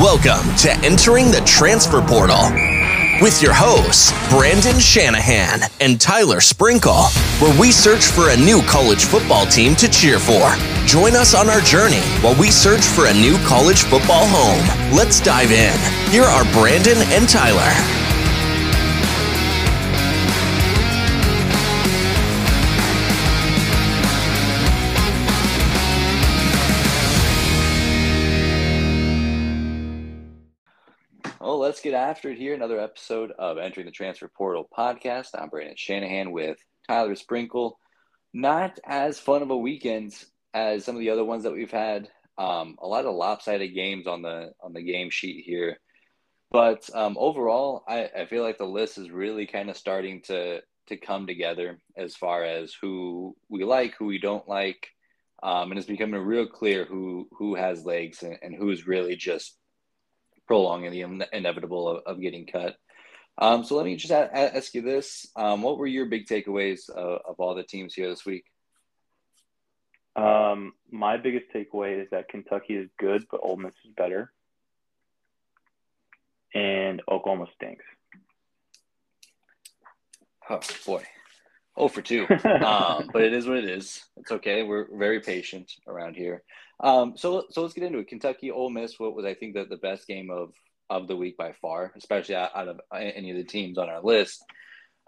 Welcome to Entering the Transfer Portal with your hosts, Brandon Shanahan and Tyler Sprinkle, where we search for a new college football team to cheer for. Join us on our journey while we search for a new college football home. Let's dive in. Here are Brandon and Tyler. Get after it here. Another episode of Entering the Transfer Portal podcast. I'm Brandon Shanahan with Tyler Sprinkle. Not as fun of a weekend as some of the other ones that we've had. Um, a lot of lopsided games on the on the game sheet here, but um, overall, I, I feel like the list is really kind of starting to to come together as far as who we like, who we don't like, um, and it's becoming real clear who who has legs and, and who's really just prolonging the in- inevitable of, of, getting cut. Um, so let me just a- ask you this: um, What were your big takeaways of, of all the teams here this week? Um, my biggest takeaway is that Kentucky is good, but Ole Miss is better, and Oklahoma stinks. Oh boy, oh for two. um, but it is what it is. It's okay. We're very patient around here. Um, so so let's get into it. Kentucky, Ole Miss. What was I think that the best game of of the week by far, especially out, out of any of the teams on our list.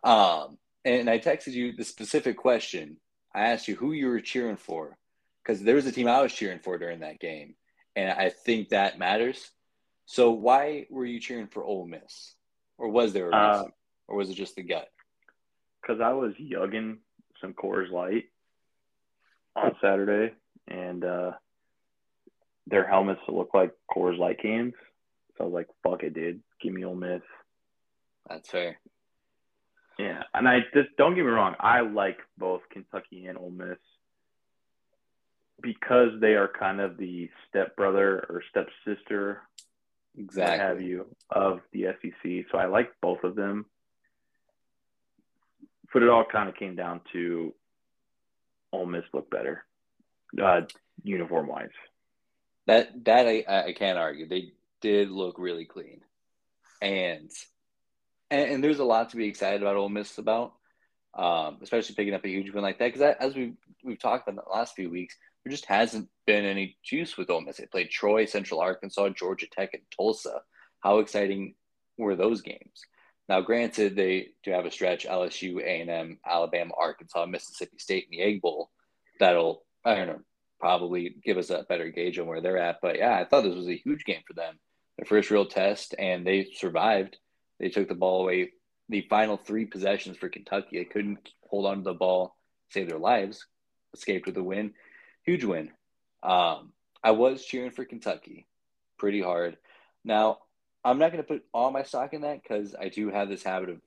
Um, and I texted you the specific question I asked you who you were cheering for because there was a team I was cheering for during that game, and I think that matters. So why were you cheering for Ole Miss, or was there a reason, uh, or was it just the gut? Because I was yugging some Coors Light on Saturday, and uh, their helmets look like Coors Light cans. So I was like, "Fuck it, dude, give me Ole Miss." That's fair. Yeah, and I just don't get me wrong. I like both Kentucky and Ole Miss because they are kind of the stepbrother or stepsister, exactly, have you, of the SEC. So I like both of them. But it all kind of came down to Ole Miss look better, uh, uniform wise. That that I, I can't argue. They did look really clean, and and, and there's a lot to be excited about Ole Miss about, um, especially picking up a huge win like that. Because as we've we've talked about in the last few weeks, there just hasn't been any juice with Ole Miss. They played Troy, Central Arkansas, Georgia Tech, and Tulsa. How exciting were those games? Now, granted, they do have a stretch: LSU, A and M, Alabama, Arkansas, Mississippi State in the Egg Bowl. That'll I don't know probably give us a better gauge on where they're at. But yeah, I thought this was a huge game for them. Their first real test, and they survived. They took the ball away. The final three possessions for Kentucky, they couldn't hold on to the ball, save their lives, escaped with a win. Huge win. Um, I was cheering for Kentucky pretty hard. Now, I'm not going to put all my stock in that because I do have this habit of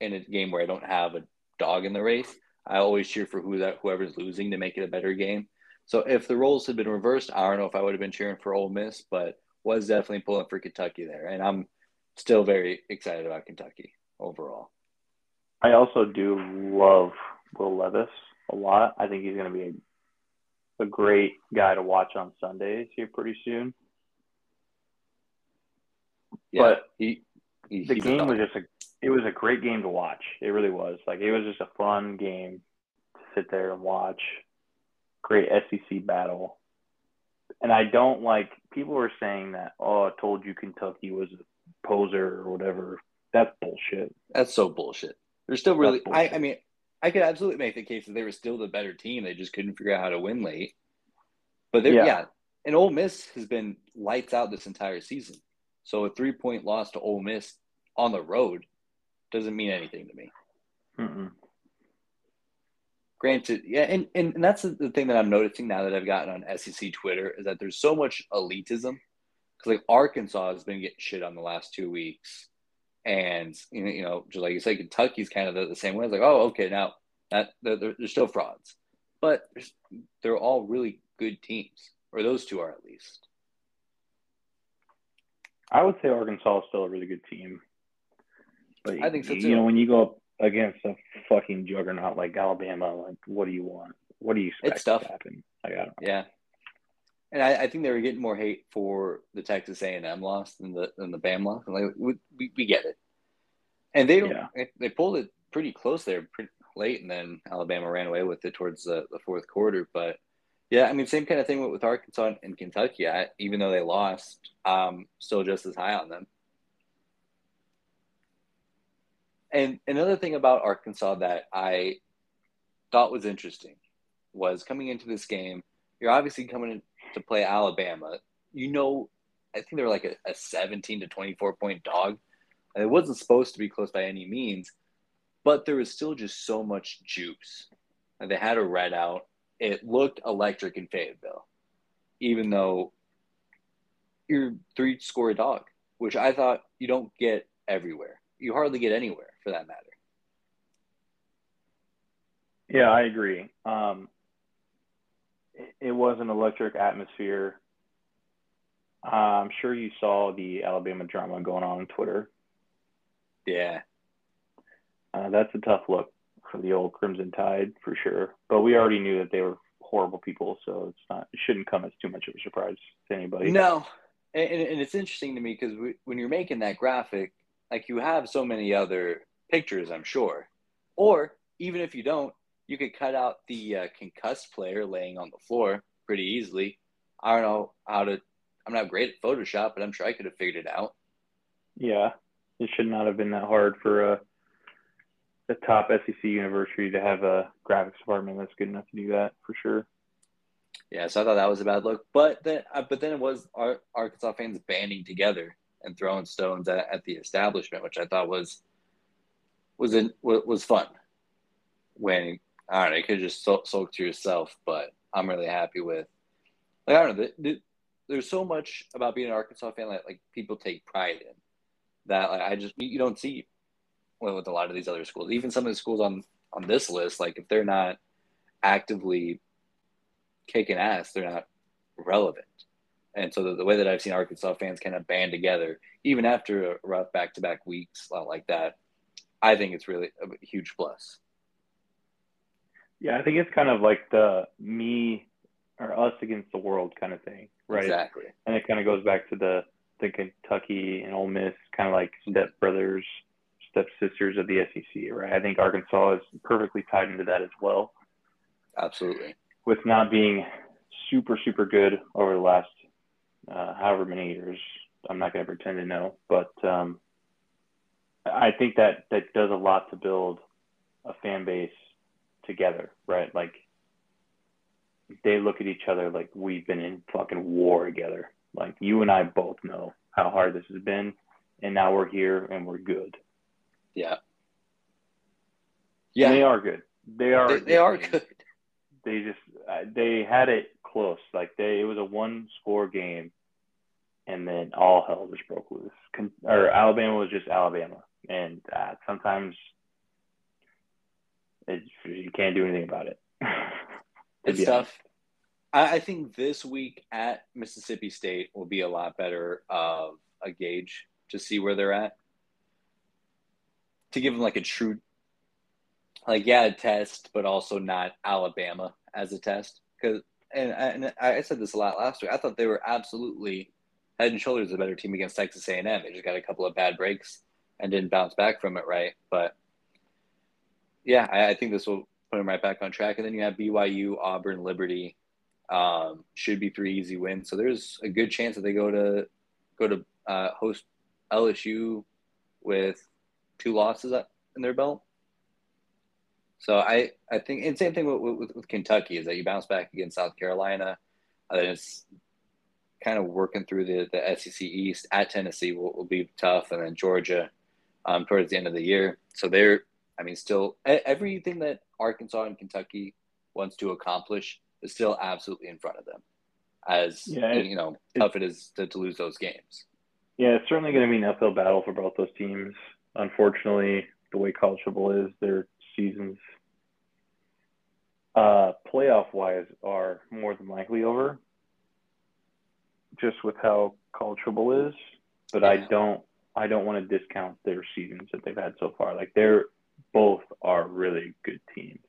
in a game where I don't have a dog in the race. I always cheer for who that whoever's losing to make it a better game. So if the roles had been reversed, I don't know if I would have been cheering for Ole Miss, but was definitely pulling for Kentucky there. And I'm still very excited about Kentucky overall. I also do love Will Levis a lot. I think he's going to be a, a great guy to watch on Sundays here pretty soon. Yeah, but he, he the game was just a it was a great game to watch. It really was. Like it was just a fun game to sit there and watch great SEC battle. And I don't like people were saying that, oh, I told you Kentucky was a poser or whatever. That's bullshit. That's so bullshit. They're still really I, I mean, I could absolutely make the case that they were still the better team. They just couldn't figure out how to win late. But they're yeah. yeah. And Ole Miss has been lights out this entire season. So a three point loss to Ole Miss on the road doesn't mean anything to me. Mm-mm granted, yeah, and, and, and that's the thing that I'm noticing now that I've gotten on SEC Twitter is that there's so much elitism. Because like Arkansas has been getting shit on the last two weeks, and you know, you know just like you say, Kentucky's kind of the, the same way. It's like, oh, okay, now that they're, they're still frauds, but they're all really good teams, or those two are at least. I would say Arkansas is still a really good team. But I think so too. You know, when you go up against a fucking juggernaut like Alabama, like what do you want? What do you expect it's tough. to happen? Like, I don't. Yeah. and I, I, think they were getting more hate for the Texas A and M loss than the than the Bam loss. Like we, we, we get it, and they yeah. they pulled it pretty close there, pretty late, and then Alabama ran away with it towards the, the fourth quarter. But yeah, I mean, same kind of thing with, with Arkansas and Kentucky. I, even though they lost, um, still just as high on them. And another thing about Arkansas that I thought was interesting was coming into this game. You're obviously coming to play Alabama. You know, I think they were like a, a 17 to 24 point dog. And it wasn't supposed to be close by any means, but there was still just so much juice. And they had a red out. It looked electric in Fayetteville, even though you're three score dog, which I thought you don't get everywhere. You hardly get anywhere for that matter. Yeah, I agree. Um, it was an electric atmosphere. Uh, I'm sure you saw the Alabama drama going on on Twitter. Yeah. Uh, that's a tough look for the old Crimson Tide for sure. But we already knew that they were horrible people, so it's not it shouldn't come as too much of a surprise to anybody. No, and, and it's interesting to me because when you're making that graphic, like you have so many other pictures, I'm sure, or even if you don't, you could cut out the uh, concussed player laying on the floor pretty easily. I don't know how to. I'm not great at Photoshop, but I'm sure I could have figured it out. Yeah, it should not have been that hard for a, a top SEC university to have a graphics department that's good enough to do that for sure. Yeah, so I thought that was a bad look, but then, uh, but then it was our Arkansas fans banding together and throwing stones at, at the establishment, which I thought was was in, was fun. When I don't know, you could just soak, to yourself, but I'm really happy with. Like I don't know, the, the, there's so much about being an Arkansas fan that like people take pride in that like, I just you don't see with a lot of these other schools. Even some of the schools on on this list, like if they're not actively kicking ass, they're not relevant. And so the, the way that I've seen Arkansas fans kind of band together, even after rough back to back weeks uh, like that, I think it's really a huge plus. Yeah, I think it's kind of like the me or us against the world kind of thing, right? Exactly. And it kind of goes back to the the Kentucky and Ole Miss kind of like step brothers, step sisters of the SEC, right? I think Arkansas is perfectly tied into that as well. Absolutely. With not being super super good over the last uh, however many years, I'm not going to pretend to know, but um, I think that that does a lot to build a fan base together, right? Like they look at each other like we've been in fucking war together. Like you and I both know how hard this has been, and now we're here and we're good. Yeah. Yeah. And they are good. They are. They, they are good. They just uh, they had it close. Like they it was a one score game, and then all hell just broke loose. Con- or Alabama was just Alabama, and uh, sometimes it, you can't do anything about it. it's tough. I, I think this week at Mississippi State will be a lot better of a gauge to see where they're at. To give them like a true, like yeah, a test, but also not Alabama as a test. Because and, and I said this a lot last week. I thought they were absolutely head and shoulders a better team against Texas A&M. They just got a couple of bad breaks and didn't bounce back from it right. But yeah, I, I, think this will put them right back on track. And then you have BYU, Auburn, Liberty. Um, should be three easy wins. So there's a good chance that they go to go to uh, host LSU with two losses in their belt. So I, I think, and same thing with, with, with Kentucky is that you bounce back against South Carolina. Uh, it's kind of working through the, the SEC East at Tennessee will, will be tough, and then Georgia um, towards the end of the year. So they're I mean, still everything that Arkansas and Kentucky wants to accomplish is still absolutely in front of them. As yeah, it, you know, tough it is to, to lose those games. Yeah, it's certainly going to be an uphill battle for both those teams. Unfortunately, the way college football is, their seasons, uh, playoff wise, are more than likely over. Just with how college football is, but yeah. I don't, I don't want to discount their seasons that they've had so far. Like they're both are really good teams.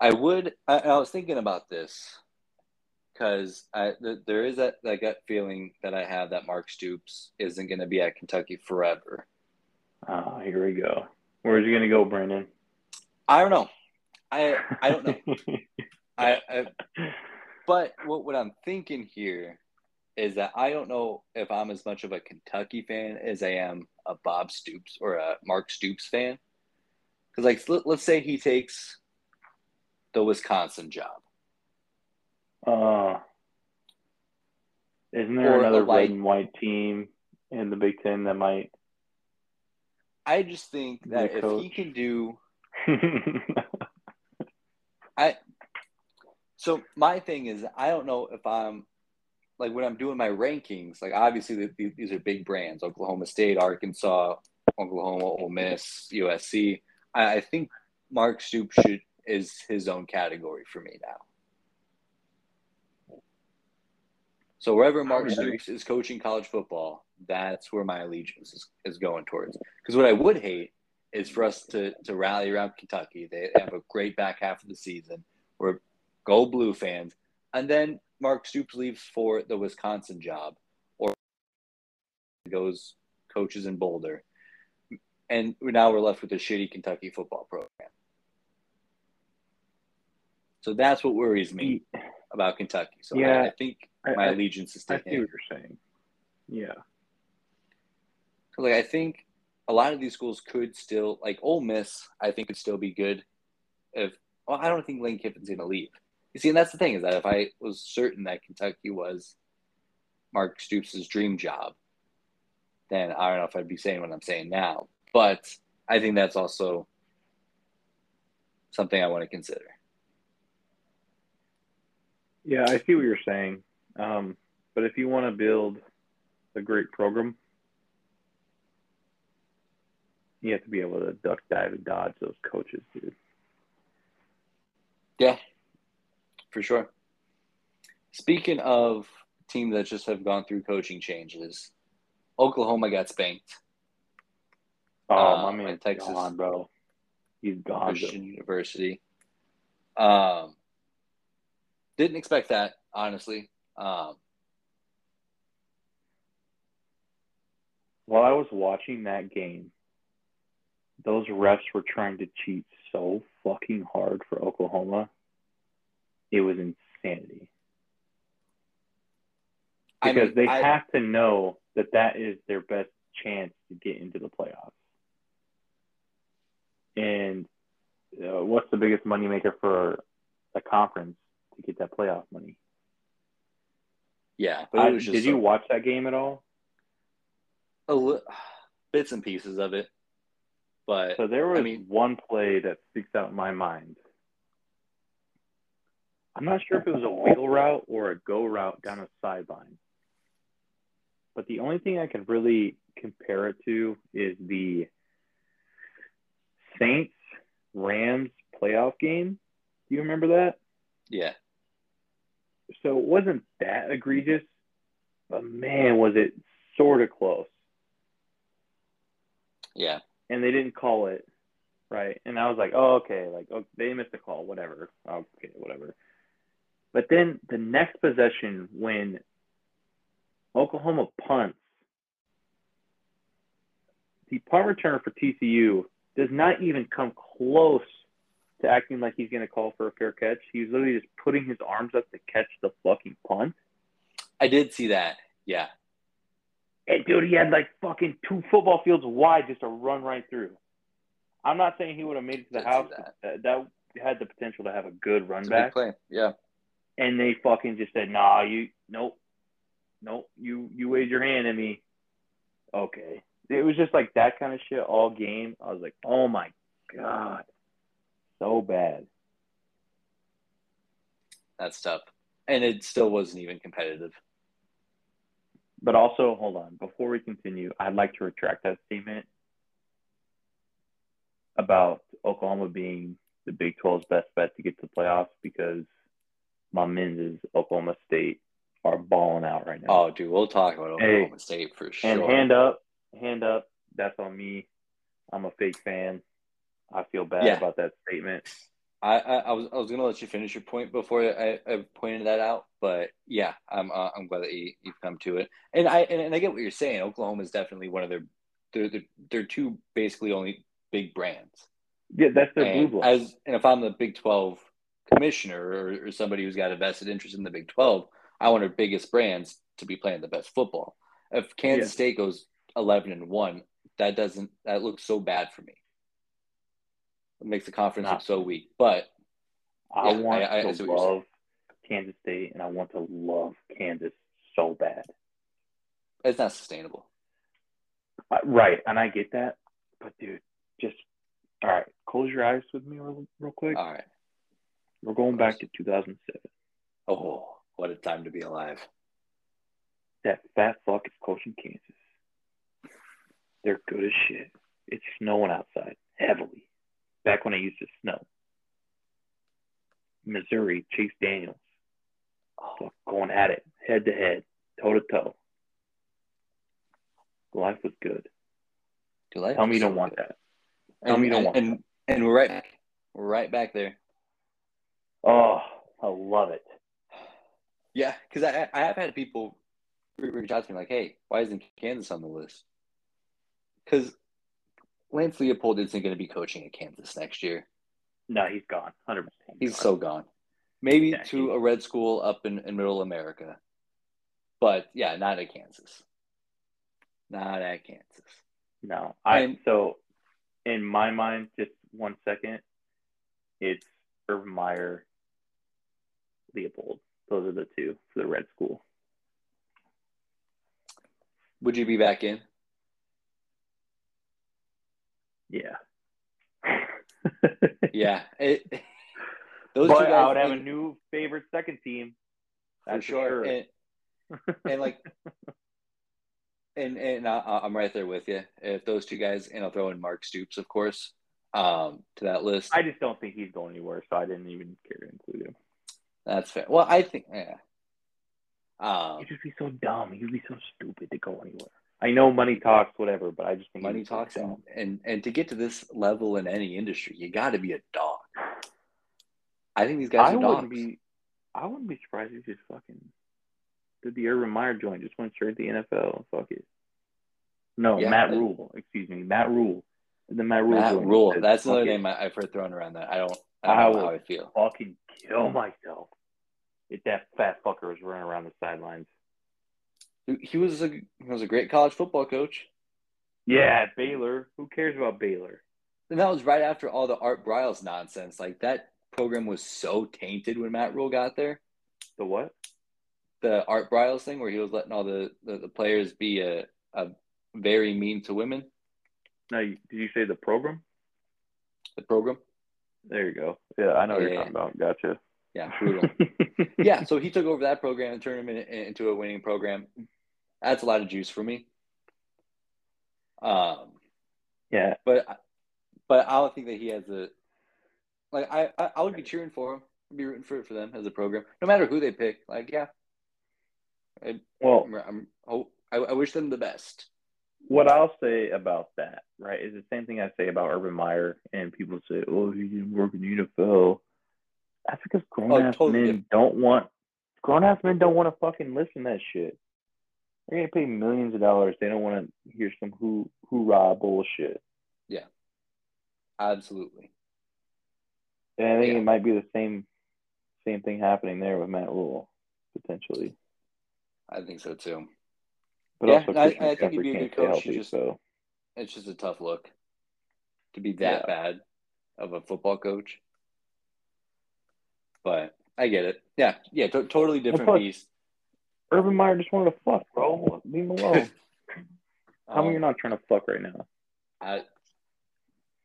I would. I, I was thinking about this. because th- there is that, that gut feeling that I have that Mark Stoops isn't going to be at Kentucky forever. Ah, uh, here we go. Where's he going to go, Brandon? I don't know. I I don't know. I, I but what what I'm thinking here is that I don't know if I'm as much of a Kentucky fan as I am a Bob Stoops or a Mark Stoops fan. Because like let, let's say he takes the Wisconsin job. Uh, isn't there or another like, red and white team in the Big Ten that might? I just think that if he can do, I. So my thing is, I don't know if I'm like when I'm doing my rankings. Like obviously these are big brands: Oklahoma State, Arkansas, Oklahoma, Ole Miss, USC. I, I think Mark Stoops should is his own category for me now. So wherever Mark Stoops is coaching college football, that's where my allegiance is, is going towards. Because what I would hate is for us to to rally around Kentucky. They have a great back half of the season. We're go blue fans, and then Mark Stoops leaves for the Wisconsin job, or goes coaches in Boulder, and now we're left with a shitty Kentucky football program. So that's what worries me about Kentucky. So yeah, I, I think my I, allegiance is to I see what you're saying. Yeah. Like I think a lot of these schools could still like Ole Miss. I think could still be good. If well, I don't think Lane Kiffin's going to leave. You see, and that's the thing is that if I was certain that Kentucky was Mark Stoops' dream job, then I don't know if I'd be saying what I'm saying now. But I think that's also something I want to consider. Yeah, I see what you're saying. Um, but if you want to build a great program, you have to be able to duck, dive, and dodge those coaches, dude. Yeah, for sure. Speaking of teams that just have gone through coaching changes, Oklahoma got spanked. Oh, uh, my man, Texas, gone, bro. He's gone. Christian University. Um, didn't expect that, honestly. Um, While I was watching that game, those refs were trying to cheat so fucking hard for Oklahoma. It was insanity. Because I mean, they I, have to know that that is their best chance to get into the playoffs. And uh, what's the biggest moneymaker for a conference to get that playoff money? Yeah, but did you watch that game at all? A li- bits and pieces of it, but so there was I mean, one play that sticks out in my mind. I'm not sure if it was a wheel route or a go route down a sideline, but the only thing I can really compare it to is the Saints Rams playoff game. Do you remember that? Yeah so it wasn't that egregious, but man, was it sort of close. Yeah. And they didn't call it right, and I was like, oh okay, like oh, they missed a call, whatever. Oh, okay, whatever. But then the next possession, when Oklahoma punts, the punt returner for TCU does not even come close to acting like he's going to call for a fair catch. He's literally just putting his arms up to catch the fucking punt. I did see that. Yeah. And dude, he had like fucking two football fields wide just to run right through. I'm not saying he would have made it to the house. That. Uh, that. had the potential to have a good run it's back. play. Yeah. And they fucking just said, "Nah, you nope, nope. You you waved your hand at me. Okay." It was just like that kind of shit all game. I was like, "Oh my god." so bad. That's tough. And it still wasn't even competitive. But also, hold on, before we continue, I'd like to retract that statement about Oklahoma being the Big 12's best bet to get to the playoffs because my men's is Oklahoma State are balling out right now. Oh, dude, we'll talk about Oklahoma hey, State for sure. And hand up, hand up. That's on me. I'm a fake fan. I feel bad yeah. about that statement. I, I, I was I was gonna let you finish your point before I, I pointed that out, but yeah, I'm uh, I'm glad that you, you've come to it, and I and, and I get what you're saying. Oklahoma is definitely one of their they're, they're, they're two basically only big brands. Yeah, that's their and blue blood. As and if I'm the Big Twelve commissioner or, or somebody who's got a vested interest in the Big Twelve, I want our biggest brands to be playing the best football. If Kansas yeah. State goes eleven and one, that doesn't that looks so bad for me. It makes the conference look so weak. But I yeah, want I, I, to love Kansas State and I want to love Kansas so bad. It's not sustainable. Uh, right, and I get that, but dude, just all right. Close your eyes with me real, real quick. All right. We're going back to 2007. Oh, what a time to be alive! That fat fuck is coaching Kansas. They're good as shit. It's snowing outside heavily back when I used to snow. Missouri, Chase Daniels, oh, going at it, head to head, toe to toe. Life was good. Life Tell me you don't want that. Tell and, me you don't want and, that. And we're right. We're right back there. Oh, I love it. Yeah, because I, I have had people reach out to me like, hey, why isn't Kansas on the list? Because Lance Leipold isn't going to be coaching at Kansas next year. No, he's gone. 100%. He's, so gone. Maybe yeah, to a red school up in, in middle America. But yeah, not at Kansas. Not at Kansas. No. I and, so in my mind, just one second, it's Urban Meyer, Leipold. Those are the two for the red school. Would you be back in? Yeah. yeah. It, those but I would have a new favorite second team. That's for sure. sure. And, and like, and and I, am right there with you. If those two guys, and I'll throw in Mark Stoops, of course, um, to that list. I just don't think he's going anywhere, so I didn't even care to include him. That's fair. Well, I think, yeah. Um, He'd just be so dumb. You'd be so stupid to go anywhere. I know money talks, whatever, but I just think money talks, and, and and to get to this level in any industry, you got to be a dog. I think these guys I are dogs. Wouldn't be, I wouldn't be surprised if just fucking did the Urban Meyer joint, just went straight to the NFL. Fuck it. No, yeah, Matt Rule. Excuse me, Matt Rhule. The Matt Rule. Matt Rhule. That's another name I've heard thrown around. That I don't. I don't I know how I feel. Fucking Oh, kill myself if that fat fucker was running around the sidelines. He was a he was a great college football coach. Yeah, Baylor. Who cares about Baylor? And that was right after all the Art Briles nonsense. Like that program was so tainted when Matt Rhule got there. The what? The Art Briles thing, where he was letting all the, the, the players be a, a very mean to women. Now, did you say the program? The program. There you go. Yeah, I know yeah, you're talking about. Gotcha. Yeah, brutal. yeah, so he took over that program and turned him in, into a winning program. That's a lot of juice for me. Um, yeah, but but I don't think that he has a like. I I, I would be cheering for him. I'd be rooting for for them as a program, no matter who they pick. Like, yeah. I, well, I'm, I'm I, I wish them the best. What I'll say about that, right, is the same thing I say about Urban Meyer, and people say, "Oh, he didn't work in the NFL." That's because grown oh, ass oh, totally men don't want grown ass men don't want to fucking listen to that shit. They're gonna pay millions of dollars. They don't want to hear some who hoorah bullshit. Yeah, absolutely. And I think yeah. it might be the same same thing happening there with Matt Rhule potentially. I think so too. But yeah, also I, I, think he'd be a good coach. Healthy, just, so. It's just a tough look to be that yeah. bad of a football coach. But I get it. Yeah, yeah, to- totally different beast. Urban Meyer just wanted to fuck, bro. Leave him alone. How um, you're not trying to fuck right now? I,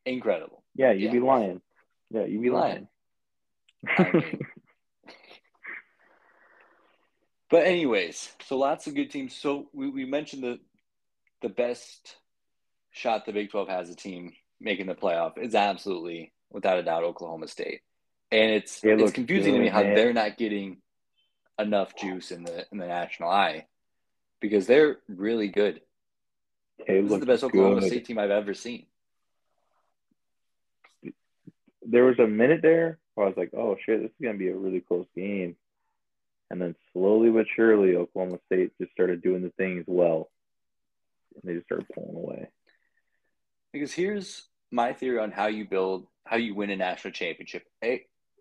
incredible. Yeah, you'd yeah. be lying. Yeah, you'd be lying. lying. but anyways, so lots of good teams. So we, we mentioned the the best shot the Big Twelve has a team making the playoff is absolutely, without a doubt, Oklahoma State and it's it it's confusing good, to me how man. they're not getting enough juice in the in the national eye because they're really good. It this is the best Oklahoma good. State team I've ever seen. There was a minute there where I was like, oh shit, this is gonna be a really close game. And then slowly but surely, Oklahoma State just started doing the things well, and they just started pulling away. Because here's my theory on how you build, how you win a national championship.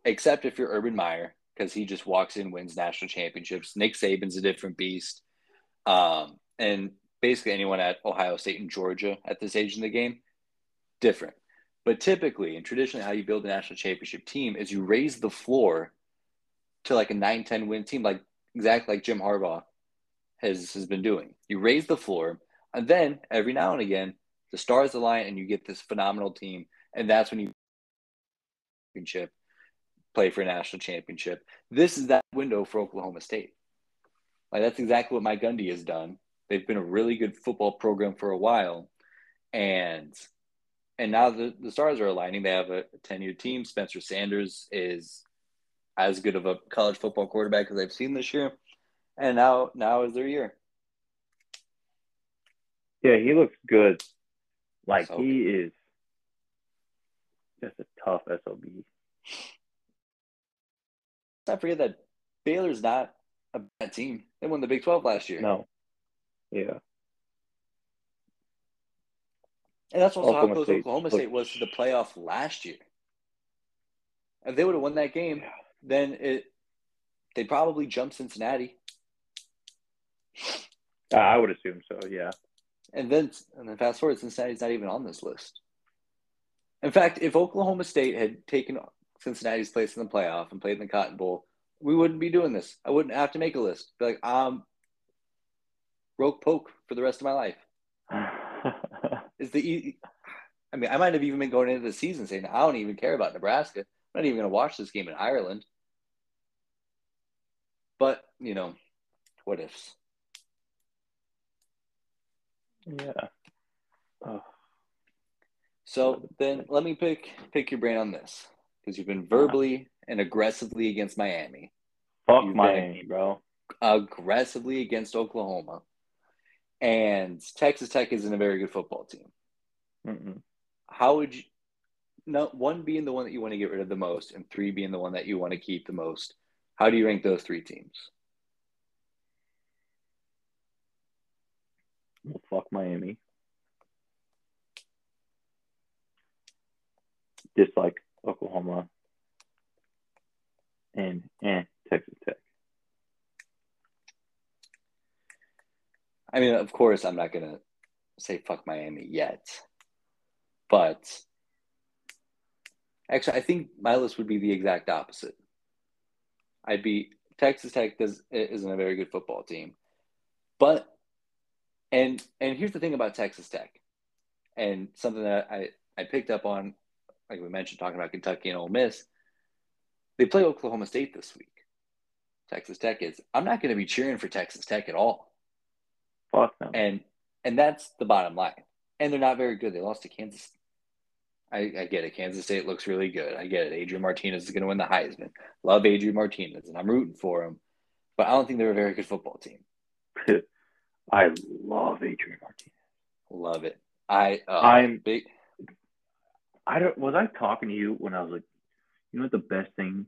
Except if you're Urban Meyer, because he just walks in, wins national championships. Nick Saban's a different beast, um, and basically anyone at Ohio State and Georgia at this age in the game, different. But typically and traditionally, how you build a national championship team is you raise the floor to like a 9 10 win team, like exactly like Jim Harbaugh has, has been doing. You raise the floor, and then every now and again, the stars align and you get this phenomenal team. And that's when you championship, play for a national championship. This is that window for Oklahoma State. Like that's exactly what Mike Gundy has done. They've been a really good football program for a while. And and now the, the stars are aligning. They have a 10 year team. Spencer Sanders is as good of a college football quarterback as I've seen this year. And now now is their year. Yeah, he looks good. Like so he good. is just a tough SOB. Not forget that Baylor's not a bad team. They won the Big 12 last year. No. Yeah. And that's also Oklahoma how close State Oklahoma State was to the playoff last year. If they would have won that game, yeah. Then it they probably jump Cincinnati. Uh, I would assume so. Yeah. And then and then fast forward, Cincinnati's not even on this list. In fact, if Oklahoma State had taken Cincinnati's place in the playoff and played in the Cotton Bowl, we wouldn't be doing this. I wouldn't have to make a list. Be like, um, rogue poke for the rest of my life. is the I mean, I might have even been going into the season saying I don't even care about Nebraska. I'm not even going to watch this game in Ireland. But you know, what ifs? Yeah. Oh. So then, let me pick pick your brain on this because you've been uh-huh. verbally and aggressively against Miami. Fuck you've Miami, bro. Aggressively against Oklahoma, and Texas Tech isn't a very good football team. Mm-mm. How would you? No, one being the one that you want to get rid of the most, and three being the one that you want to keep the most. How do you rank those three teams? Well, fuck Miami. Dislike Oklahoma. And and Texas Tech. I mean, of course, I'm not gonna say fuck Miami yet. But actually, I think my list would be the exact opposite. I'd be Texas Tech does isn't a very good football team, but and and here's the thing about Texas Tech, and something that I I picked up on, like we mentioned, talking about Kentucky and Ole Miss. They play Oklahoma State this week. Texas Tech is. I'm not going to be cheering for Texas Tech at all. Fuck them. And and that's the bottom line. And they're not very good. They lost to Kansas I, I, get it. Kansas State looks really good. I get it. Adrian Martinez is going to win the Heisman. Love Adrian Martinez, and I'm rooting for him. But I don't think they're a very good football team. I love Adrian Martinez. Love it. I uh, I'm big. I don't. Was I talking to you when I was like, you know what the best thing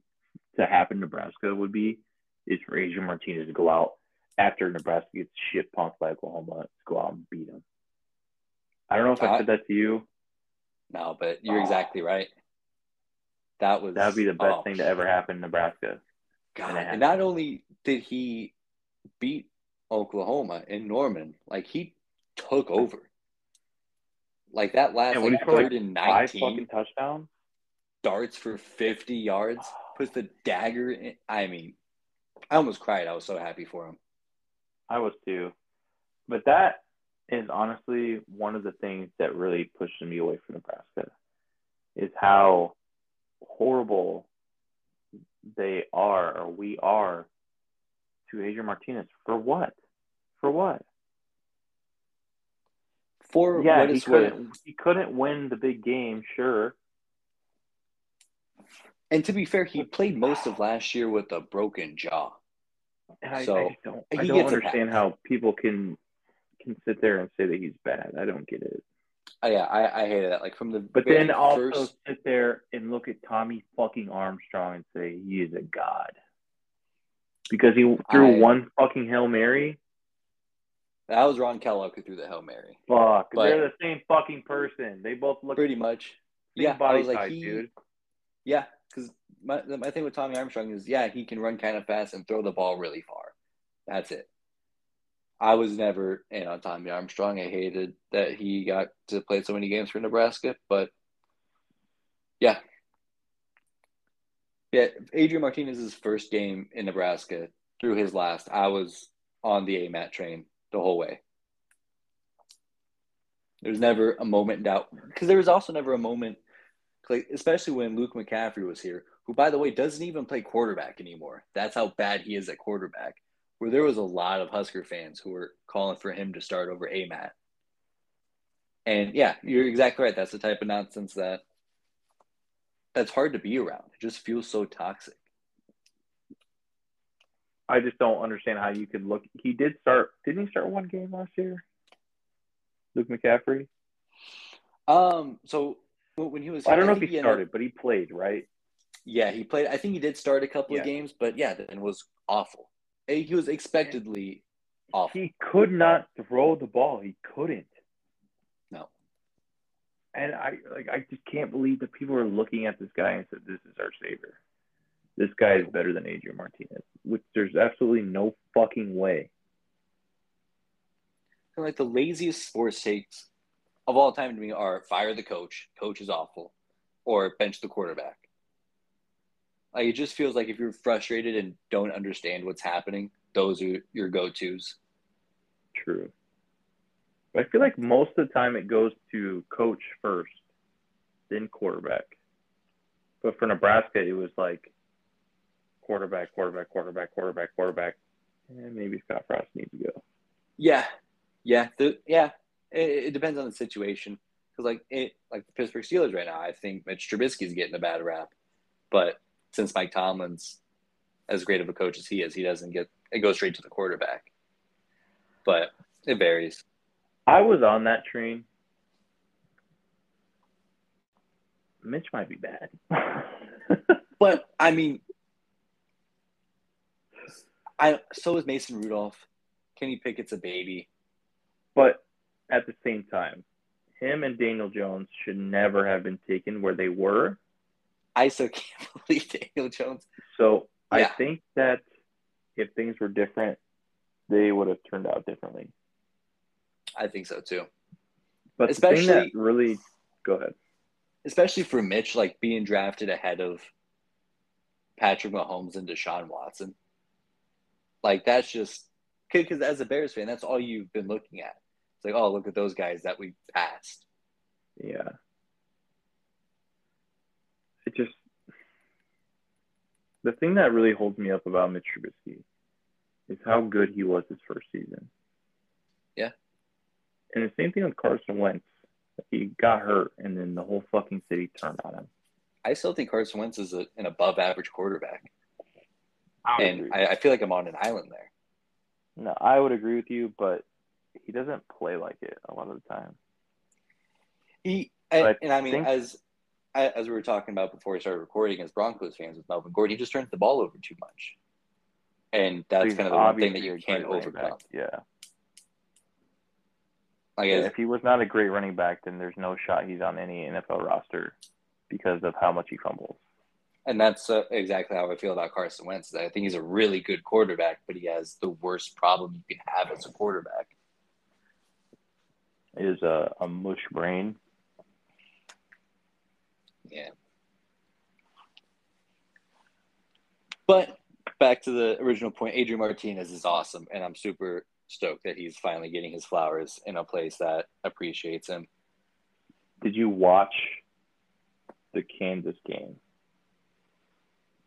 to happen in Nebraska would be is for Adrian Martinez to go out after Nebraska gets shit punked by Oklahoma to go out and beat them. I don't know if I said that to you. No, but you're oh. exactly right. That was that would be the best oh, thing to ever happen in Nebraska. God, and, and not only did he beat Oklahoma in Norman, like he took over. Like that last yeah, like, third like and nineteen touchdowns, darts for fifty yards, puts the dagger. in. I mean, I almost cried. I was so happy for him. I was too, but that is honestly one of the things that really pushed me away from Nebraska is how horrible they are or we are to Adrian Martinez. For what? For what? For yeah, he couldn't he couldn't win the big game, sure. And to be fair, he played most of last year with a broken jaw. And so I, don't, I don't understand how people can can sit there and say that he's bad. I don't get it. Oh, yeah, I, I hated that. Like from the but then also first... sit there and look at Tommy fucking Armstrong and say he is a god because he threw I... one fucking hail mary. That was Ron Kellogg who threw the hail mary. Fuck, but they're the same fucking person. They both look pretty much. Yeah, body I was like, type, he, dude. Yeah, because my my thing with Tommy Armstrong is yeah he can run kind of fast and throw the ball really far. That's it. I was never in on Tommy Armstrong. I hated that he got to play so many games for Nebraska, but yeah. Yeah, Adrian Martinez's first game in Nebraska through his last, I was on the AMAT train the whole way. There's never a moment in doubt because there was also never a moment, especially when Luke McCaffrey was here, who by the way doesn't even play quarterback anymore. That's how bad he is at quarterback where there was a lot of Husker fans who were calling for him to start over Amat. And yeah, you're exactly right. That's the type of nonsense that that's hard to be around. It just feels so toxic. I just don't understand how you could look. He did start. Didn't he start one game last year? Luke McCaffrey. Um. So when he was, I don't know if he, started, but he played, right? Yeah, he played. I think he did start a couple yeah. of games, but yeah, and was awful. He was expectedly off. He could not throw the ball. He couldn't. No. And I like I just can't believe that people are looking at this guy and said this is our savior. This guy is better than Adrian Martinez, which there's absolutely no fucking way. like the laziest sports takes of all time to me are fire the coach, coach is awful, or bench the quarterback. Like it just feels like if you're frustrated and don't understand what's happening, those are your go tos. True. I feel like most of the time it goes to coach first, then quarterback. But for Nebraska, it was like quarterback, quarterback, quarterback, quarterback, quarterback, and maybe Scott Frost needs to go. Yeah, yeah, the, yeah. It, it, depends on the situation because, like, it, like the Pittsburgh Steelers right now, I think Mitch Trubisky is getting a bad rap, but since Mike Tomlin's as great of a coach as he is, he doesn't get it goes straight to the quarterback. But it varies. I was on that train. Mitch might be bad. but I mean I so is Mason Rudolph. Kenny Pickett's a baby. But at the same time, him and Daniel Jones should never have been taken where they were I so can't believe Daniel Jones. So yeah. I think that if things were different, they would have turned out differently. I think so too. But especially that really go ahead. Especially for Mitch, like being drafted ahead of Patrick Mahomes and Deshaun Watson. Like that's just because as a Bears fan, that's all you've been looking at. It's like, oh, look at those guys that we passed. Yeah it just the thing that really holds me up about Mitch Trubisky is how good he was his first season. Yeah. And the same thing with Carson Wentz. He got hurt, and then the whole fucking city turned on him. I still think Carson Wentz is a, an above average quarterback. I and I, I, feel like I'm on an island there. No, I would agree with you, but he doesn't play like it a lot of the time. He and, and I mean, think, as as we were talking about before we started recording, as Broncos fans with Melvin Gordon, he just turns the ball over too much, and that's kind of the one thing that you can't overcome. Yeah. I guess if he was not a great running back, then there's no shot he's on any NFL roster because of how much he fumbles. And that's uh, exactly how I feel about Carson Wentz. I think he's a really good quarterback, but he has the worst problem you can have as a quarterback. Is a, a mush brain yeah. But back to the original point, Adrian Martinez is awesome, and I'm super stoked that he's finally getting his flowers in a place that appreciates him. Did you watch the Kansas game?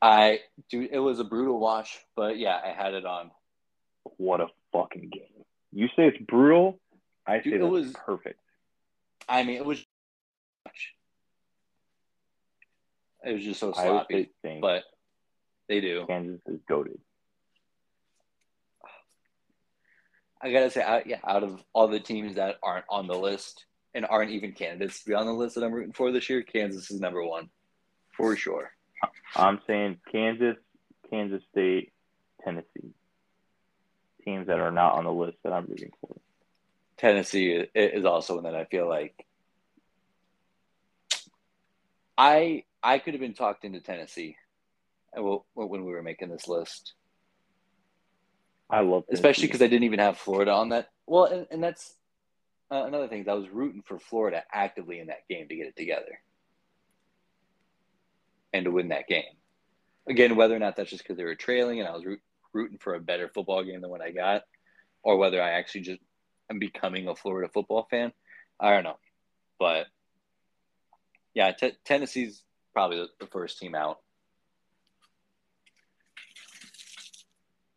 I do. It was a brutal watch, but yeah, I had it on. What a fucking game! You say it's brutal. I say it was perfect. I mean, it was. It was just so sloppy. But they do. Kansas is goaded. I gotta say, yeah, out of all the teams that aren't on the list, and aren't even candidates to be on the list that I'm rooting for this year, Kansas is number one for sure. I'm saying Kansas, Kansas State, Tennessee. Teams that are not on the list that I'm rooting for. Tennessee is also one that I feel like I I could have been talked into Tennessee when we were making this list. I love, Tennessee. especially because I didn't even have Florida on that. Well, and, and that's uh, another thing. I was rooting for Florida actively in that game to get it together and to win that game. Again, whether or not that's just because they were trailing and I was root, rooting for a better football game than what I got, or whether I actually just am becoming a Florida football fan, I don't know. But yeah, t- Tennessee's probably the, the first team out.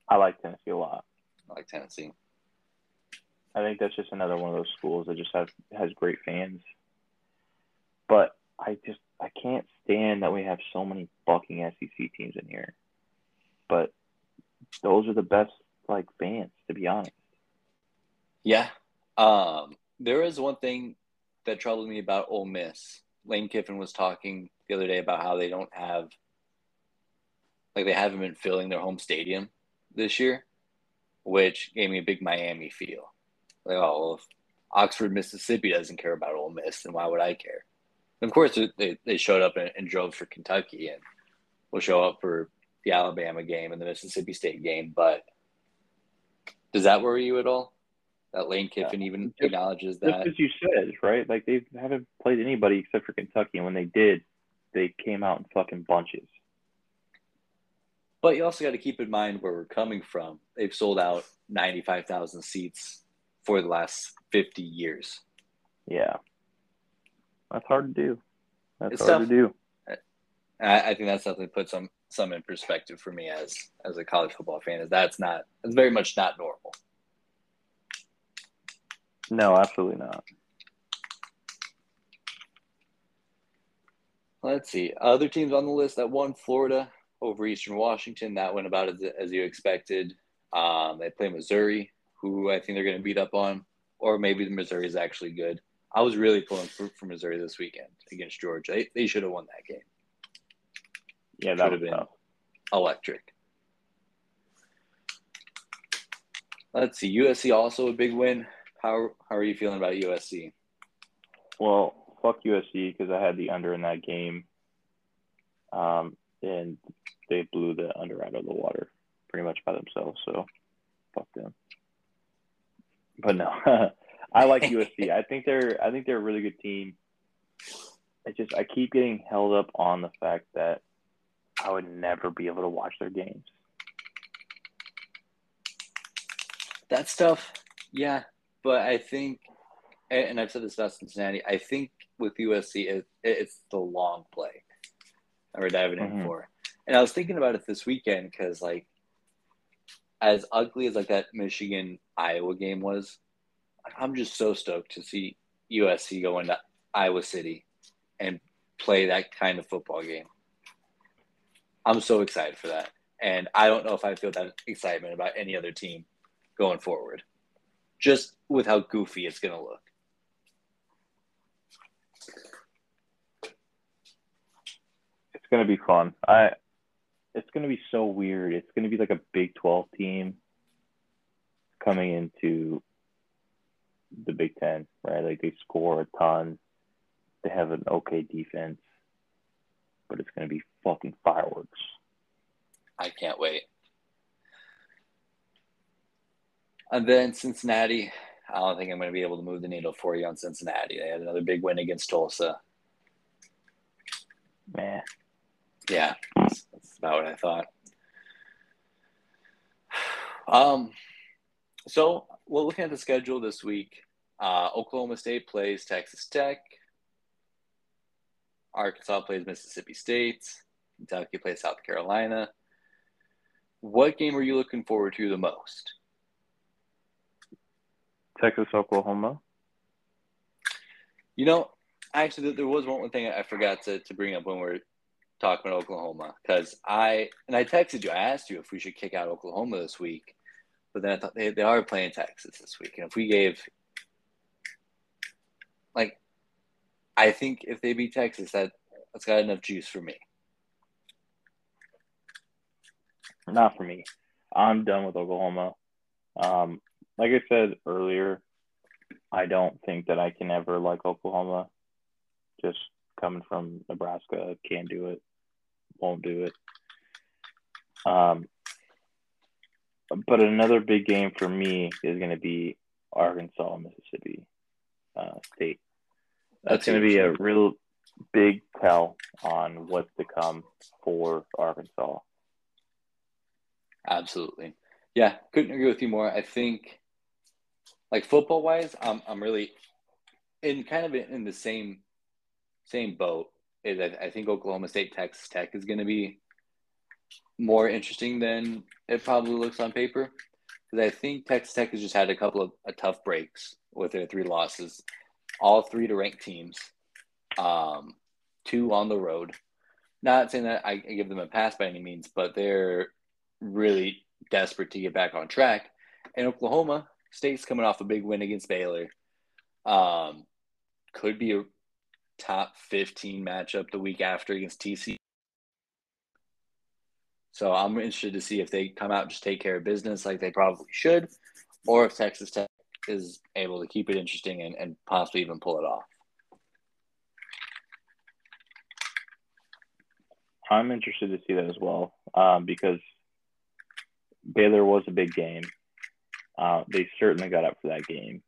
I like Tennessee a lot. I like Tennessee. I think that's just another one of those schools that just has has great fans. But I just I can't stand that we have so many fucking SEC teams in here. But those are the best like fans, to be honest. Yeah. Um, there is one thing that troubled me about Ole Miss. Lane Kiffin was talking the other day about how they don't have like they haven't been filling their home stadium this year, which gave me a big Miami feel. Like, oh, well, if Oxford, Mississippi doesn't care about Ole Miss, then why would I care? of course, they, they showed up and, and drove for Kentucky and will show up for the Alabama game and the Mississippi State game. But does that worry you at all? That Lane Kiffin yeah. even just, acknowledges that. Just as you said, right? Like they haven't played anybody except for Kentucky, and when they did, they came out in fucking bunches. But you also got to keep in mind where we're coming from. They've sold out 95,000 seats for the last 50 years. Yeah. That's hard to do. That's it's hard tough. to do. I, I think that's something to put some some in perspective for me as as a college football fan. Is that's not it's very much not normal. No, absolutely not. Let's see. Other teams on the list that won Florida over Eastern Washington. That went about as, as you expected. Um, they play Missouri, who I think they're going to beat up on, or maybe the Missouri is actually good. I was really pulling for, for Missouri this weekend against Georgia. They, they should have won that game. Yeah, that would have been tough. electric. Let's see. USC also a big win. How how are you feeling about USC? Well, fuck USC because I had the under in that game, um, and they blew the under out of the water pretty much by themselves. So, fuck them. But no, I like USC. I think they're I think they're a really good team. I just I keep getting held up on the fact that I would never be able to watch their games. That stuff, yeah, but I think, and I've said this about Cincinnati. I think with USC, it, it's the long play. I we're diving in mm-hmm. for, and I was thinking about it this weekend because, like, as ugly as like that Michigan Iowa game was, I'm just so stoked to see USC go into Iowa City and play that kind of football game. I'm so excited for that. And I don't know if I feel that excitement about any other team going forward, just with how goofy it's going to look. It's going to be fun. I it's going to be so weird. It's going to be like a Big 12 team coming into the Big Ten, right? Like they score a ton. They have an okay defense, but it's going to be fucking fireworks. I can't wait. And then Cincinnati. I don't think I'm going to be able to move the needle for you on Cincinnati. They had another big win against Tulsa. Man. Yeah, that's, that's about what I thought. Um, so, well, looking at the schedule this week, uh, Oklahoma State plays Texas Tech. Arkansas plays Mississippi State. Kentucky plays South Carolina. What game are you looking forward to the most? Texas, Oklahoma. You know, actually, there was one thing I forgot to, to bring up when we are talking about Oklahoma because I and I texted you. I asked you if we should kick out Oklahoma this week, but then I thought they, they are playing Texas this week, and if we gave like I think if they beat Texas, that that's got enough juice for me. Not for me. I'm done with Oklahoma. Um, like I said earlier, I don't think that I can ever like Oklahoma. Just coming from Nebraska, can't do it, won't do it. Um, but another big game for me is going to be Arkansas, Mississippi uh, State. That's, That's going to be a real big tell on what's to come for Arkansas. Absolutely. Yeah, couldn't agree with you more. I think, like football wise, I'm I'm really in kind of in the same same boat. Is I, I think Oklahoma State Texas Tech is going to be more interesting than it probably looks on paper. Because I think Texas Tech has just had a couple of tough breaks with their three losses, all three to ranked teams, um, two on the road. Not saying that I give them a pass by any means, but they're really desperate to get back on track. And Oklahoma State's coming off a big win against Baylor. Um, could be a top 15 matchup the week after against TCU. So I'm interested to see if they come out and just take care of business like they probably should, or if Texas Tech is able to keep it interesting and, and possibly even pull it off. I'm interested to see that as well um, because Baylor was a big game. Uh, they certainly got up for that game.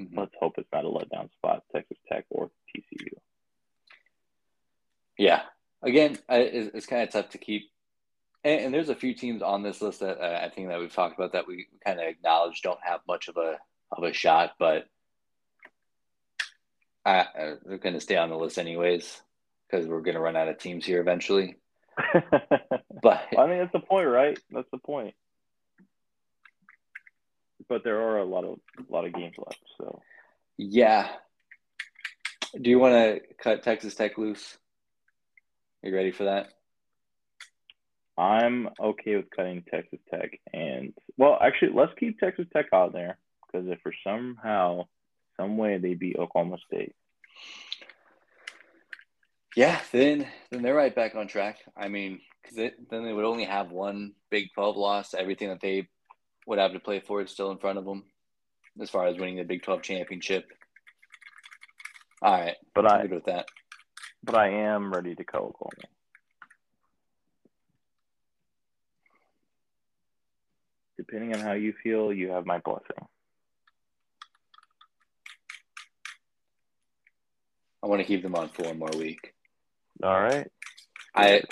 Mm-hmm. Let's hope it's not a letdown spot, Texas Tech or TCU. Yeah. Again, it's, it's kind of tough to keep and, and, there's a few teams on this list that uh, I think that we've talked about that we kind of acknowledge don't have much of a of a shot, but I, uh, they're going to stay on the list anyways because we're going to run out of teams here eventually. but I mean, that's the point, right? That's the point. But there are a lot of a lot of games left, so yeah. Do you want to cut Texas Tech loose? You ready for that? I'm okay with cutting Texas Tech, and well, actually, let's keep Texas Tech out there because if for somehow, some way they beat Oklahoma State, yeah, then then they're right back on track. I mean, because then they would only have one Big Twelve loss. Everything that they would have to play for is still in front of them, as far as winning the Big Twelve championship. All right, but I'm I good with that. But I am ready to cut Oklahoma. depending on how you feel, you have my blessing. I want to keep them on for one more week. All right. I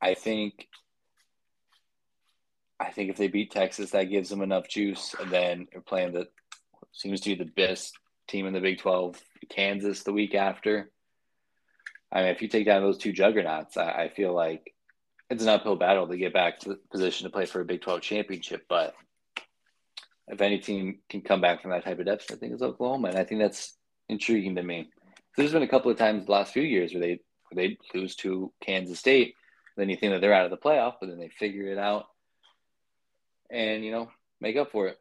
I think I think if they beat Texas, that gives them enough juice. And then they're playing the seems to be the best team in the Big Twelve, Kansas, the week after. I mean, if you take down those two juggernauts, I, I feel like it's an uphill battle to get back to the position to play for a Big 12 championship. But if any team can come back from that type of depth, I think it's Oklahoma. And I think that's intriguing to me. There's been a couple of times the last few years where they where they lose to Kansas State. Then you think that they're out of the playoff, but then they figure it out and, you know, make up for it.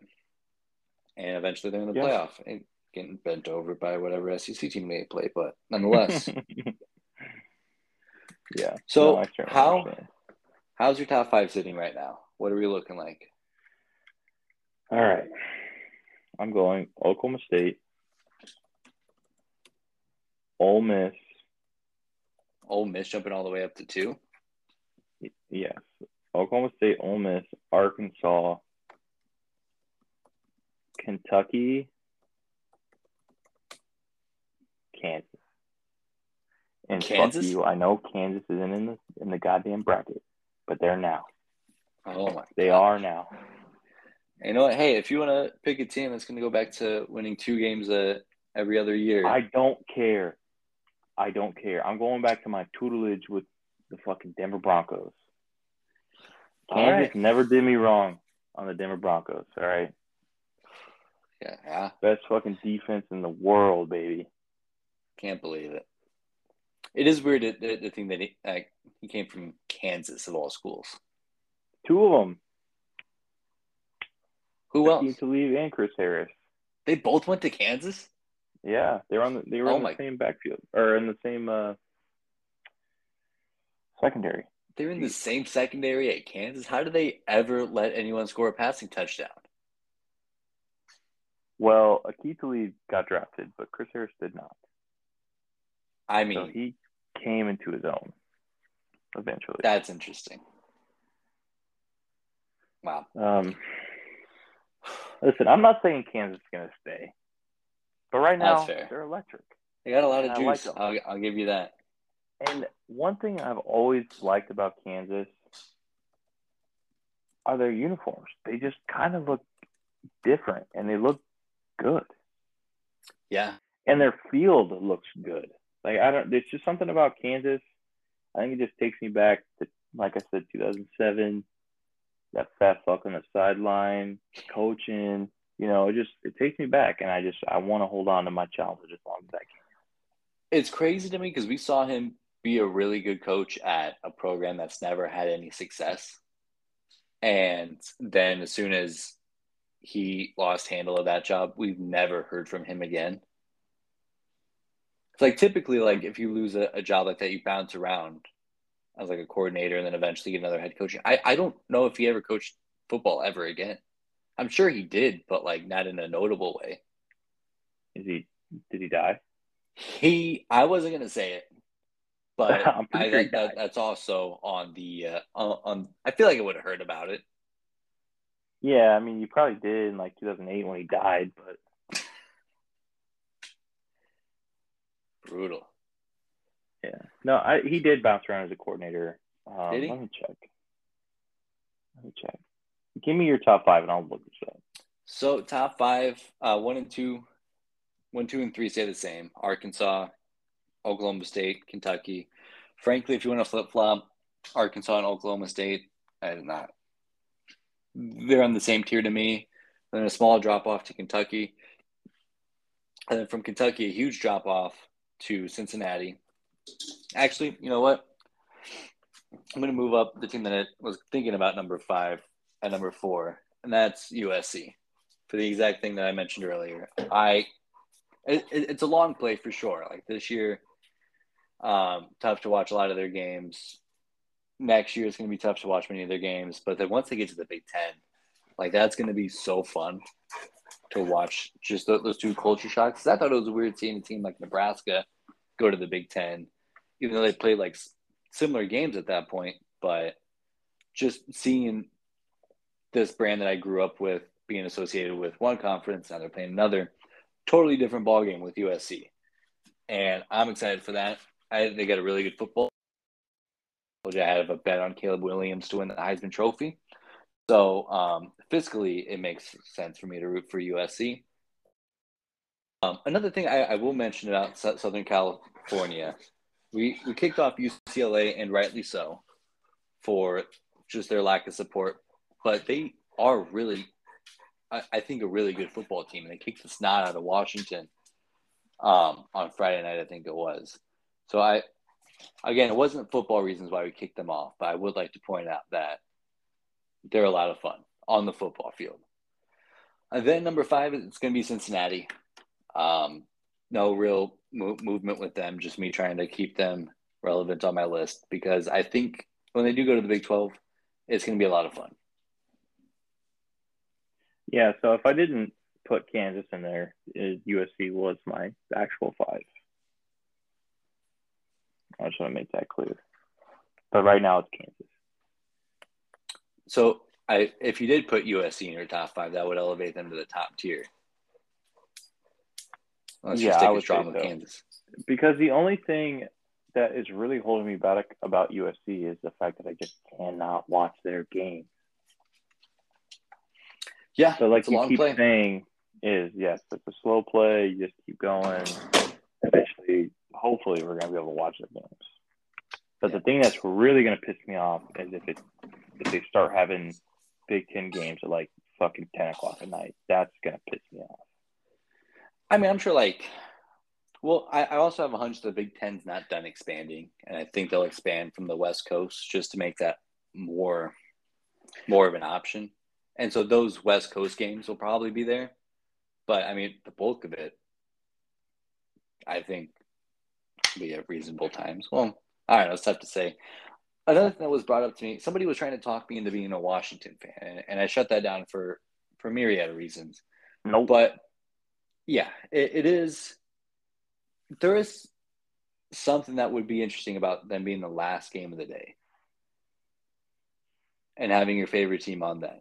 And eventually they're in the playoff and getting bent over by whatever SEC team they play. But nonetheless. yeah. So no, how. How's your top five sitting right now? What are we looking like? All right. I'm going Oklahoma State, Ole Miss. Ole Miss jumping all the way up to two? Yes. Oklahoma State, Ole Miss, Arkansas, Kentucky, Kansas. And Kansas? fuck you, I know Kansas isn't in the in the goddamn bracket but they're now. Oh my! They God. are now. You know what? Hey, if you want to pick a team that's going to go back to winning two games uh, every other year, I don't care. I don't care. I'm going back to my tutelage with the fucking Denver Broncos. Kansas right. never did me wrong on the Denver Broncos. All right. Yeah, yeah. Best fucking defense in the world, baby. Can't believe it. It is weird the, the thing that he, uh, he came from Kansas of all schools. Two of them. Who else? Talib and Chris Harris. They both went to Kansas. Yeah, they were on the they were oh in the same backfield or in the same uh, secondary. They're in the same secondary at Kansas. How do they ever let anyone score a passing touchdown? Well, Aqib Talib got drafted, but Chris Harris did not. I mean, so he came into his own eventually. That's interesting. Wow. Um, listen, I'm not saying Kansas is going to stay, but right now they're electric. They got a lot of juice. Like I'll, I'll give you that. And one thing I've always liked about Kansas are their uniforms. They just kind of look different and they look good. Yeah. And their field looks good. Like I don't there's just something about Kansas. I think it just takes me back to like I said, two thousand seven, that fat fuck on the sideline, coaching, you know, it just it takes me back and I just I want to hold on to my childhood as long as I can. It's crazy to me because we saw him be a really good coach at a program that's never had any success. And then as soon as he lost handle of that job, we've never heard from him again. It's like typically like if you lose a, a job like that, you bounce around as like a coordinator and then eventually get another head coach. I, I don't know if he ever coached football ever again. I'm sure he did, but like not in a notable way. Is he did he die? He I wasn't gonna say it but I, that, that, that's also on the uh, on, on. I feel like I would have heard about it. Yeah, I mean, you probably did in like 2008 when he died, but brutal. Yeah, no, I, he did bounce around as a coordinator. Um, did he? Let me check. Let me check. Give me your top five, and I'll look this up. So top five, uh, one and two, one, two, and three stay the same. Arkansas, Oklahoma State, Kentucky. Frankly, if you want to flip flop Arkansas and Oklahoma State, I did not. They're on the same tier to me. Then a small drop off to Kentucky. And then from Kentucky, a huge drop off to Cincinnati. Actually, you know what? I'm going to move up the team that I was thinking about number five at number four, and that's USC for the exact thing that I mentioned earlier. I it, it's a long play for sure. Like this year, um, tough to watch a lot of their games. Next year, it's going to be tough to watch many of their games. But then once they get to the Big Ten, like that's going to be so fun to watch just those two culture shocks. I thought it was weird seeing a team like Nebraska go to the Big Ten, even though they played like similar games at that point. But just seeing this brand that I grew up with being associated with one conference, now they're playing another, totally different ballgame with USC. And I'm excited for that. I think they got a really good football. I have a bet on Caleb Williams to win the Heisman Trophy. So um, fiscally, it makes sense for me to root for USC. Um, another thing I, I, will mention about Southern California, we, we kicked off UCLA, and rightly so, for just their lack of support. But they are really, I, I think, a really good football team. And they kicked the snot out of Washington um, on Friday night, I think it was. So I, again, it wasn't football reasons why we kicked them off, but I would like to point out that they're a lot of fun on the football field. And then number five, it's going to be Cincinnati. Um, no real mo- movement with them, just me trying to keep them relevant on my list because I think when they do go to the Big 12, it's going to be a lot of fun. Yeah, so if I didn't put Kansas in there, USC was my actual five. I just want to make that clear. But right now it's Kansas. So I, if you did put USC in your top five, that would elevate them to the top tier. Let's yeah, I would say so. Kansas. Because the only thing that is really holding me back about USC is the fact that I just cannot watch their game. Yeah. So like you keep play. saying is yes, it's a slow play. You just keep going. Eventually, hopefully we're gonna be able to watch their games. But the thing that's really gonna piss me off is if it if they start having Big Ten games at like fucking ten o'clock at night. That's gonna piss me off. I mean, I'm sure like well, I, I also have a hunch the Big Ten's not done expanding, and I think they'll expand from the West Coast just to make that more more of an option. And so those West Coast games will probably be there. But I mean, the bulk of it I think we have reasonable times. Well, I don't know. It's tough to say. Another thing that was brought up to me, somebody was trying to talk me into being a Washington fan, and I shut that down for for myriad of reasons. No, nope. but yeah, it, it is. There is something that would be interesting about them being the last game of the day and having your favorite team on then.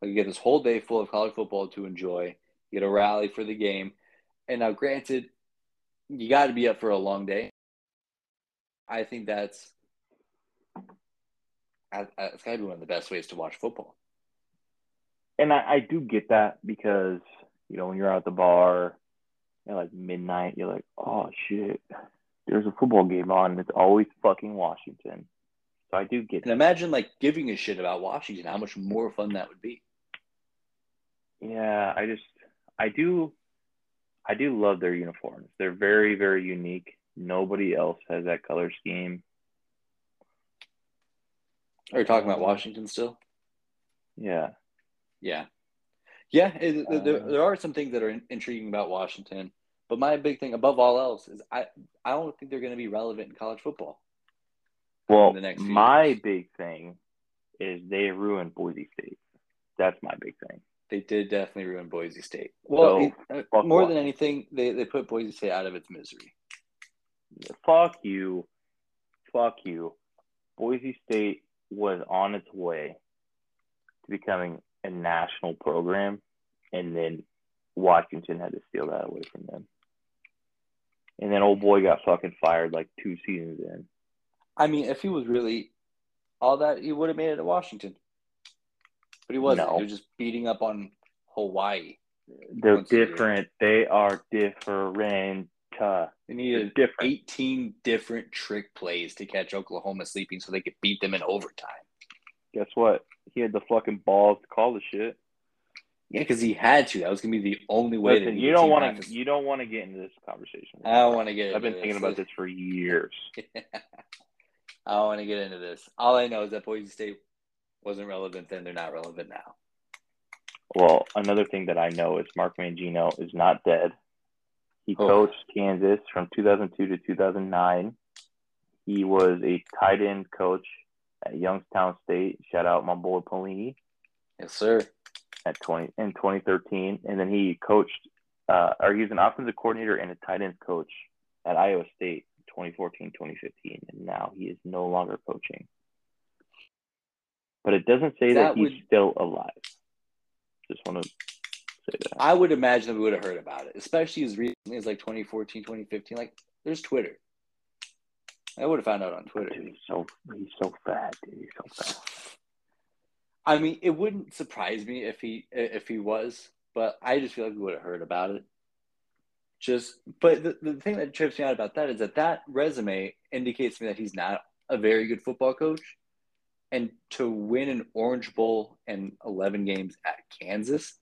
Like you get this whole day full of college football to enjoy. You get a rally for the game, and now, granted, you got to be up for a long day. I think that's it's got to be one of the best ways to watch football. And I, I do get that because you know when you're out at the bar at like midnight, you're like, oh shit, there's a football game on. And it's always fucking Washington. So I do get. And imagine like giving a shit about Washington. How much more fun that would be. Yeah, I just I do I do love their uniforms. They're very very unique. Nobody else has that color scheme. Are you talking about Washington still? Yeah. Yeah. Yeah, it, uh, there, there are some things that are intriguing about Washington, but my big thing above all else is I I don't think they're going to be relevant in college football. Well, my years. big thing is they ruined Boise State. That's my big thing. They did definitely ruin Boise State. Well, so, uh, more than anything, they, they put Boise State out of its misery. Fuck you. Fuck you. Boise State was on its way to becoming a national program, and then Washington had to steal that away from them. And then old boy got fucking fired like two seasons in. I mean, if he was really all that, he would have made it to Washington. But he wasn't. No. He was just beating up on Hawaii. They're different. They are different. They needed different. 18 different trick plays to catch Oklahoma sleeping so they could beat them in overtime. Guess what? He had the fucking balls to call the shit. Yeah, because he had to. That was gonna be the only way. Listen, you don't want to. You don't want to get into this conversation. I don't want to get. I've been thinking about this for years. I don't want to get into this. All I know is that Boise State wasn't relevant then; they're not relevant now. Well, another thing that I know is Mark Mangino is not dead. He oh. coached Kansas from 2002 to 2009. He was a tight end coach at Youngstown State. Shout out my boy Pelini. Yes, sir. At 20 in 2013, and then he coached, uh, or he was an offensive coordinator and a tight end coach at Iowa State 2014, 2015, and now he is no longer coaching. But it doesn't say that, that he's would... still alive. Just want to say that. I would imagine that we would have heard about it, especially as recently as like 2014, 2015. Like, there's Twitter. I would have found out on Twitter. Dude, he's so he's so fat. Dude, he's so fat. I mean, it wouldn't surprise me if he if he was, but I just feel like we would have heard about it. Just, but the, the thing that trips me out about that is that that resume indicates to me that he's not a very good football coach, and to win an Orange Bowl and eleven games at Kansas,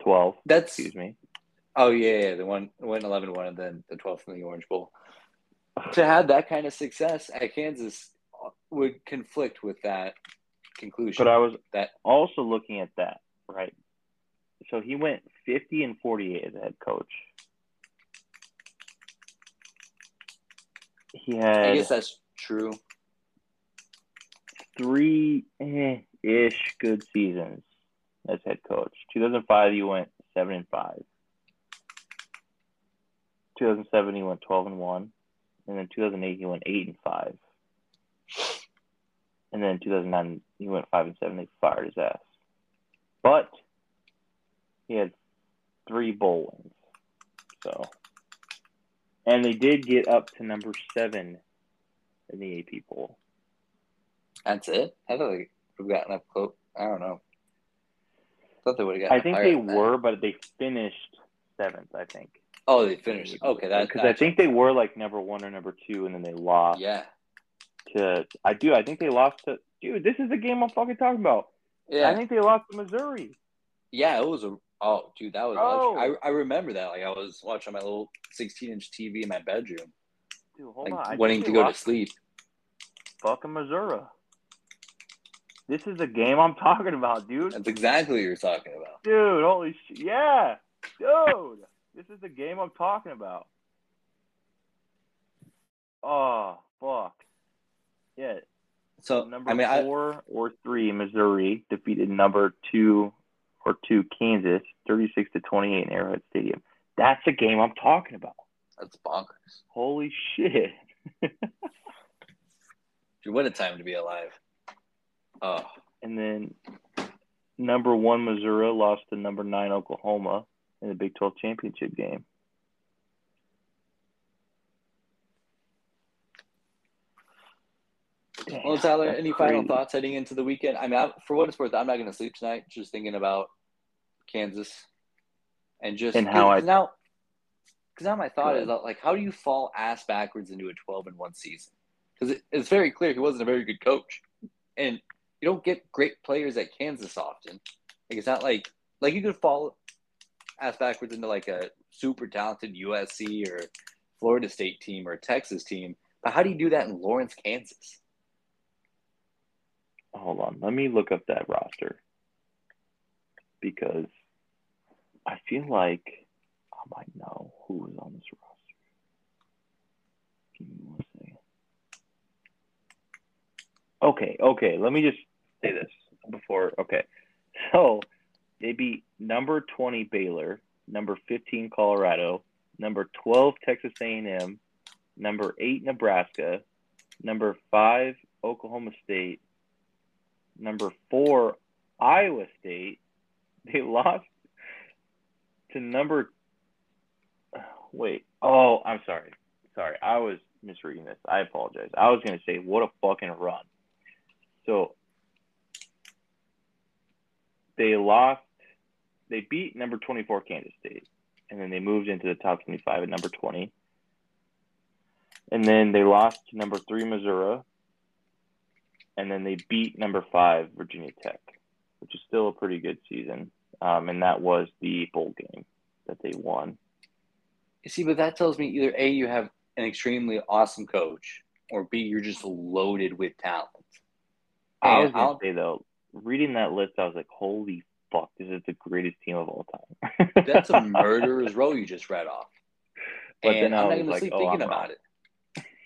twelve. That's excuse me. Oh yeah, yeah, the one went 11-1 and then the twelfth in the Orange Bowl to have that kind of success at Kansas uh, would conflict with that conclusion. But I was that also looking at that, right? So he went 50 and 48 as a head coach. He had I guess that's true. Three ish good seasons as head coach. 2005 he went 7 and 5. 2007 he went 12 and 1 and then 2008 he went eight and five, and then 2009 he went five and seven. They fired his ass, but he had three bowl wins. So, and they did get up to number seven in the AP poll. That's it. I thought they have gotten up close. I don't know. I thought they would have gotten. I think they were, but they finished seventh. I think. Oh, they finished. Okay, that because I think they were like number one or number two, and then they lost. Yeah. To I do. I think they lost to. Dude, this is the game I'm fucking talking about. Yeah. I think they lost to Missouri. Yeah, it was a. Oh, dude, that was. Oh. I I remember that. Like I was watching my little 16 inch TV in my bedroom. Dude, hold like, on. Wanting to go to sleep. Fucking Missouri. This is the game I'm talking about, dude. That's exactly what you're talking about. Dude, holy shit. Yeah. Dude. This is the game I'm talking about. Oh fuck. Yeah. So number I mean, four I, or three, Missouri defeated number two or two Kansas, thirty-six to twenty-eight in Arrowhead Stadium. That's the game I'm talking about. That's bonkers. Holy shit. Dude, what a time to be alive. Oh. And then number one Missouri lost to number nine Oklahoma in the Big 12 championship game. well, Tyler, any crazy. final thoughts heading into the weekend? I mean, I, for what it's worth, I'm not going to sleep tonight. Just thinking about Kansas and just and how I now. Because now my thought is like, how do you fall ass backwards into a 12 and one season? Because it, it's very clear he wasn't a very good coach, and you don't get great players at Kansas often. Like it's not like like you could fall ass backwards into like a super talented USC or Florida State team or Texas team, but how do you do that in Lawrence, Kansas? hold on. Let me look up that roster because I feel like I might know who was on this roster. Give me one second. Okay, okay. Let me just say this before. Okay, so they beat number twenty Baylor, number fifteen Colorado, number twelve Texas A&M, number eight Nebraska, number five Oklahoma State, number four, Iowa State. They lost to number. Wait. Oh, I'm sorry. Sorry. I was misreading this. I apologize. I was going to say, what a fucking run. So they lost. They beat number 24 Kansas State, and then they moved into the top 25 at number 20. And then they lost to number three Missouri, and then they beat number five Virginia Tech, which is still a pretty good season. Um, and that was the bowl game that they won. You see, but that tells me either a you have an extremely awesome coach, or b you're just loaded with talent. I was gonna I'll, say though, reading that list, I was like, "Holy fuck, this is the greatest team of all time." that's a murderer's row you just read off. But and then I'm not gonna like, sleep oh, thinking I'm about wrong. it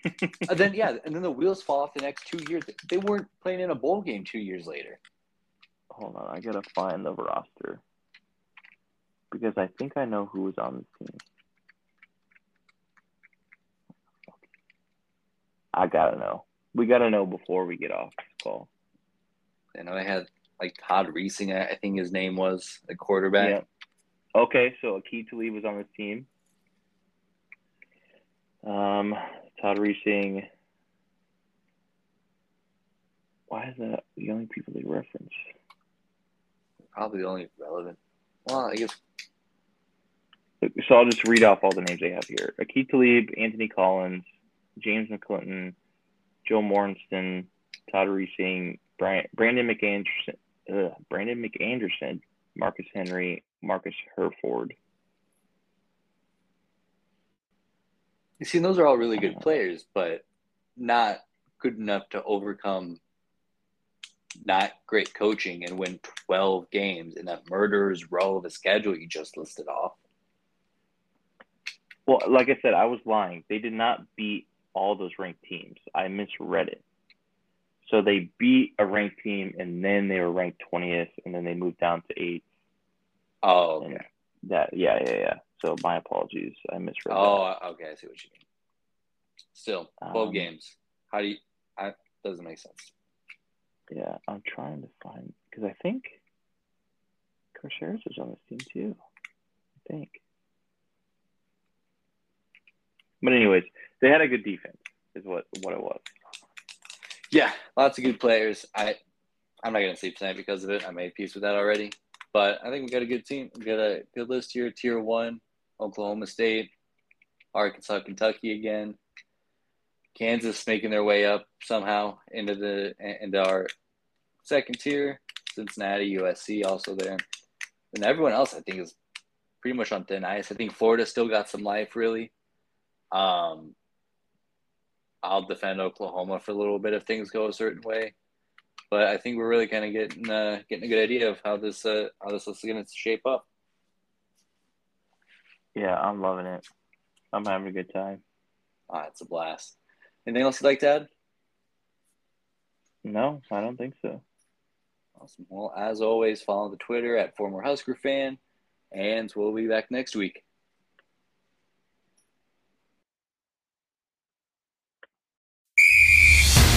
and then yeah, and then the wheels fall off the next two years. They weren't playing in a bowl game two years later. Hold on, I gotta find the roster because I think I know who was on this team. I gotta know. We gotta know before we get off this call. I know they had like Todd Reesing, I think his name was the quarterback. Yeah. Okay, so Aqib Talib was on this team. Um, Todd Reesing. Why is that the only people they reference? Probably the only relevant. Well, I guess. So I'll just read off all the names they have here: Aqib Talib, Anthony Collins, James McClinton, Joe Morrison, Todd Reesing, Brian, Brandon McAnderson, uh, Brandon McAnderson, Marcus Henry, Marcus Herford. You see, those are all really good players, but not good enough to overcome not great coaching and win 12 games in that murderer's row of a schedule you just listed off. Well, like I said, I was lying. They did not beat all those ranked teams. I misread it. So they beat a ranked team and then they were ranked 20th and then they moved down to 8th. Oh, okay. that yeah, yeah, yeah. So my apologies. I misread. Oh, that. okay. I see what you mean. Still, twelve um, games. How do you? I doesn't make sense. Yeah, I'm trying to find because I think Harris is on this team too. I think. But anyways, they had a good defense, is what what it was. Yeah, lots of good players. I I'm not gonna sleep tonight because of it. I made peace with that already. But I think we got a good team. We got a good list here. Tier one, Oklahoma State, Arkansas, Kentucky again. Kansas making their way up somehow into the into our second tier. Cincinnati, USC also there, and everyone else I think is pretty much on thin ice. I think Florida still got some life really. Um, I'll defend Oklahoma for a little bit if things go a certain way, but I think we're really kind of getting uh, getting a good idea of how this uh, how this is going to shape up. Yeah, I'm loving it. I'm having a good time. Ah, it's a blast. Anything else you'd like to add? No, I don't think so. Awesome. Well, as always, follow the Twitter at former Husker fan, and we'll be back next week.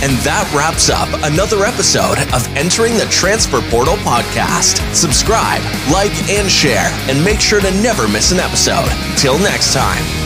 And that wraps up another episode of Entering the Transfer Portal podcast. Subscribe, like, and share, and make sure to never miss an episode. Till next time.